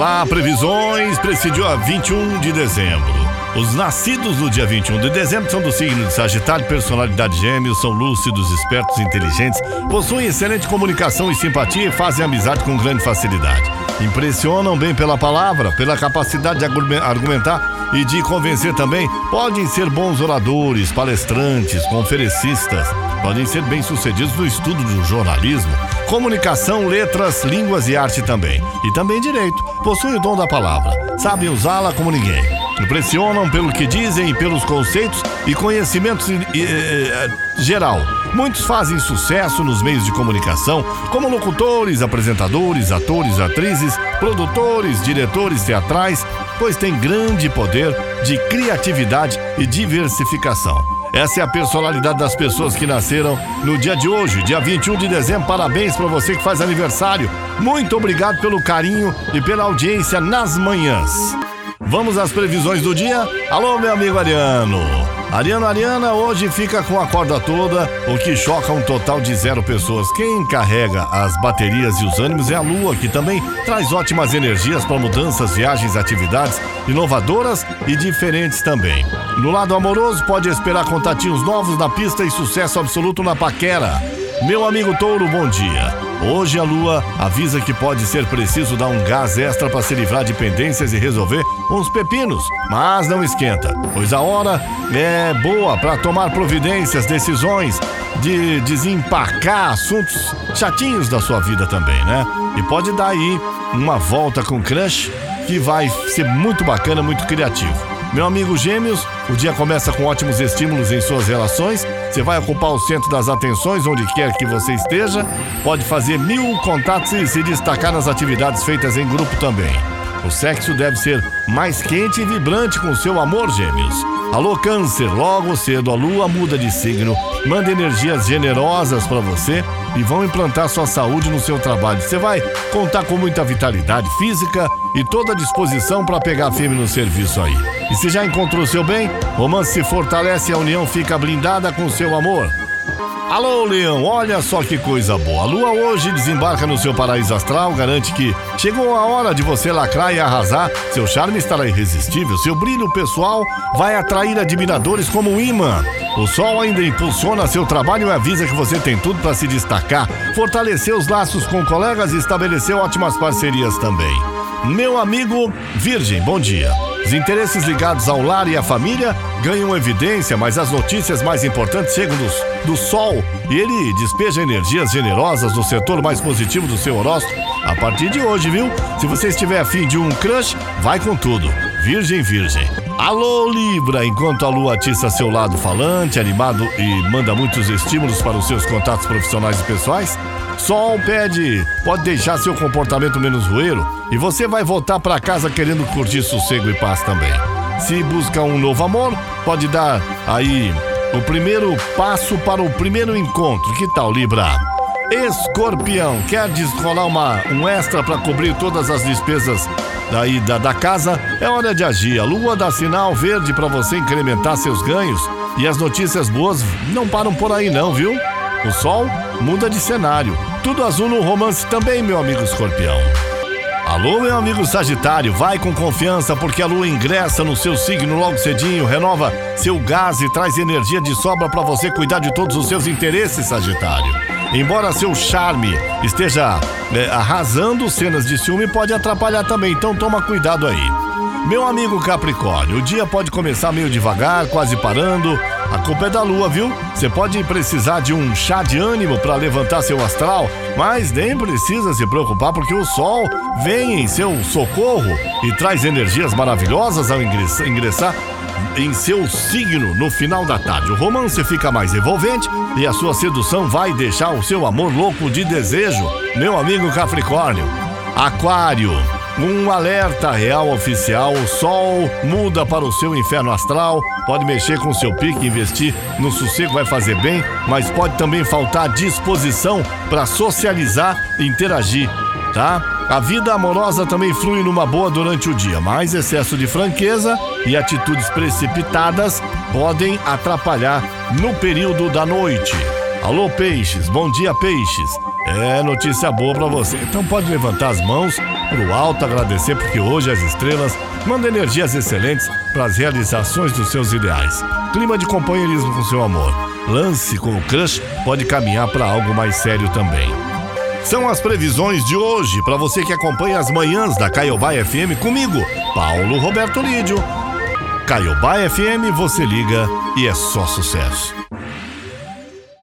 lá, previsões presidiu a 21 de dezembro. Os nascidos no dia 21 de dezembro são do signo de Sagitário, personalidade gêmeos, são lúcidos, espertos, inteligentes, possuem excelente comunicação e simpatia e fazem amizade com grande facilidade. Impressionam bem pela palavra, pela capacidade de argumentar e de convencer também. Podem ser bons oradores, palestrantes, conferencistas, podem ser bem-sucedidos no estudo do jornalismo, comunicação, letras, línguas e arte também. E também direito. Possuem o dom da palavra, sabem usá-la como ninguém Impressionam pelo que dizem, pelos conceitos e conhecimentos eh, geral. Muitos fazem sucesso nos meios de comunicação, como locutores, apresentadores, atores, atrizes, produtores, diretores teatrais, pois têm grande poder de criatividade e diversificação. Essa é a personalidade das pessoas que nasceram no dia de hoje, dia 21 de dezembro. Parabéns para você que faz aniversário. Muito obrigado pelo carinho e pela audiência nas manhãs. Vamos às previsões do dia? Alô, meu amigo Ariano. Ariano Ariana hoje fica com a corda toda, o que choca um total de zero pessoas. Quem carrega as baterias e os ânimos é a Lua, que também traz ótimas energias para mudanças, viagens, atividades inovadoras e diferentes também. No lado amoroso, pode esperar contatinhos novos na pista e sucesso absoluto na paquera. Meu amigo Touro, bom dia. Hoje a lua avisa que pode ser preciso dar um gás extra para se livrar de pendências e resolver uns pepinos, mas não esquenta, pois a hora é boa para tomar providências, decisões, de desempacar assuntos chatinhos da sua vida também, né? E pode dar aí uma volta com crush que vai ser muito bacana, muito criativo. Meu amigo Gêmeos, o dia começa com ótimos estímulos em suas relações. Você vai ocupar o centro das atenções onde quer que você esteja. Pode fazer mil contatos e se destacar nas atividades feitas em grupo também. O sexo deve ser mais quente e vibrante com seu amor, Gêmeos. Alô, Câncer, logo cedo a lua muda de signo, manda energias generosas para você e vão implantar sua saúde no seu trabalho. Você vai contar com muita vitalidade física e toda a disposição para pegar firme no serviço aí. E se já encontrou seu bem, romance se fortalece e a união fica blindada com seu amor. Alô, Leão, olha só que coisa boa. A lua hoje desembarca no seu paraíso astral, garante que chegou a hora de você lacrar e arrasar. Seu charme estará irresistível, seu brilho pessoal vai atrair admiradores como um imã. O sol ainda impulsiona seu trabalho e avisa que você tem tudo para se destacar, fortalecer os laços com colegas e estabelecer ótimas parcerias também. Meu amigo Virgem, bom dia. Os interesses ligados ao lar e à família ganham evidência, mas as notícias mais importantes chegam do, do Sol e ele despeja energias generosas no setor mais positivo do seu horóscopo a partir de hoje, viu? Se você estiver afim de um crush, vai com tudo. Virgem, Virgem. Alô, Libra! Enquanto a lua atiça seu lado falante, animado e manda muitos estímulos para os seus contatos profissionais e pessoais, Sol pede, pode deixar seu comportamento menos roeiro e você vai voltar para casa querendo curtir sossego e paz também. Se busca um novo amor, pode dar aí o primeiro passo para o primeiro encontro. Que tal, Libra? Escorpião, quer descolar uma, um extra para cobrir todas as despesas da ida da casa? É hora de agir. A lua dá sinal verde para você incrementar seus ganhos. E as notícias boas não param por aí, não, viu? O sol muda de cenário. Tudo azul no romance também, meu amigo escorpião. Alô, meu amigo Sagitário, vai com confiança porque a lua ingressa no seu signo logo cedinho, renova seu gás e traz energia de sobra para você cuidar de todos os seus interesses, Sagitário. Embora seu charme esteja é, arrasando, cenas de ciúme pode atrapalhar também, então toma cuidado aí. Meu amigo Capricórnio, o dia pode começar meio devagar, quase parando. A culpa é da lua, viu? Você pode precisar de um chá de ânimo para levantar seu astral, mas nem precisa se preocupar porque o sol vem em seu socorro e traz energias maravilhosas ao ingressar em seu signo no final da tarde. O romance fica mais envolvente e a sua sedução vai deixar o seu amor louco de desejo, meu amigo Capricórnio. Aquário. Um alerta real oficial: o Sol muda para o seu inferno astral. Pode mexer com seu pique, investir no sossego vai fazer bem, mas pode também faltar disposição para socializar e interagir, tá? A vida amorosa também flui numa boa durante o dia, mas excesso de franqueza e atitudes precipitadas podem atrapalhar no período da noite. Alô, peixes, bom dia, peixes. É notícia boa para você. Então pode levantar as mãos pro alto, agradecer porque hoje as estrelas mandam energias excelentes para as realizações dos seus ideais. Clima de companheirismo com seu amor. Lance com o crush pode caminhar para algo mais sério também. São as previsões de hoje para você que acompanha as manhãs da Caiobá FM comigo, Paulo Roberto Lídio. Caiobá FM, você liga e é só sucesso.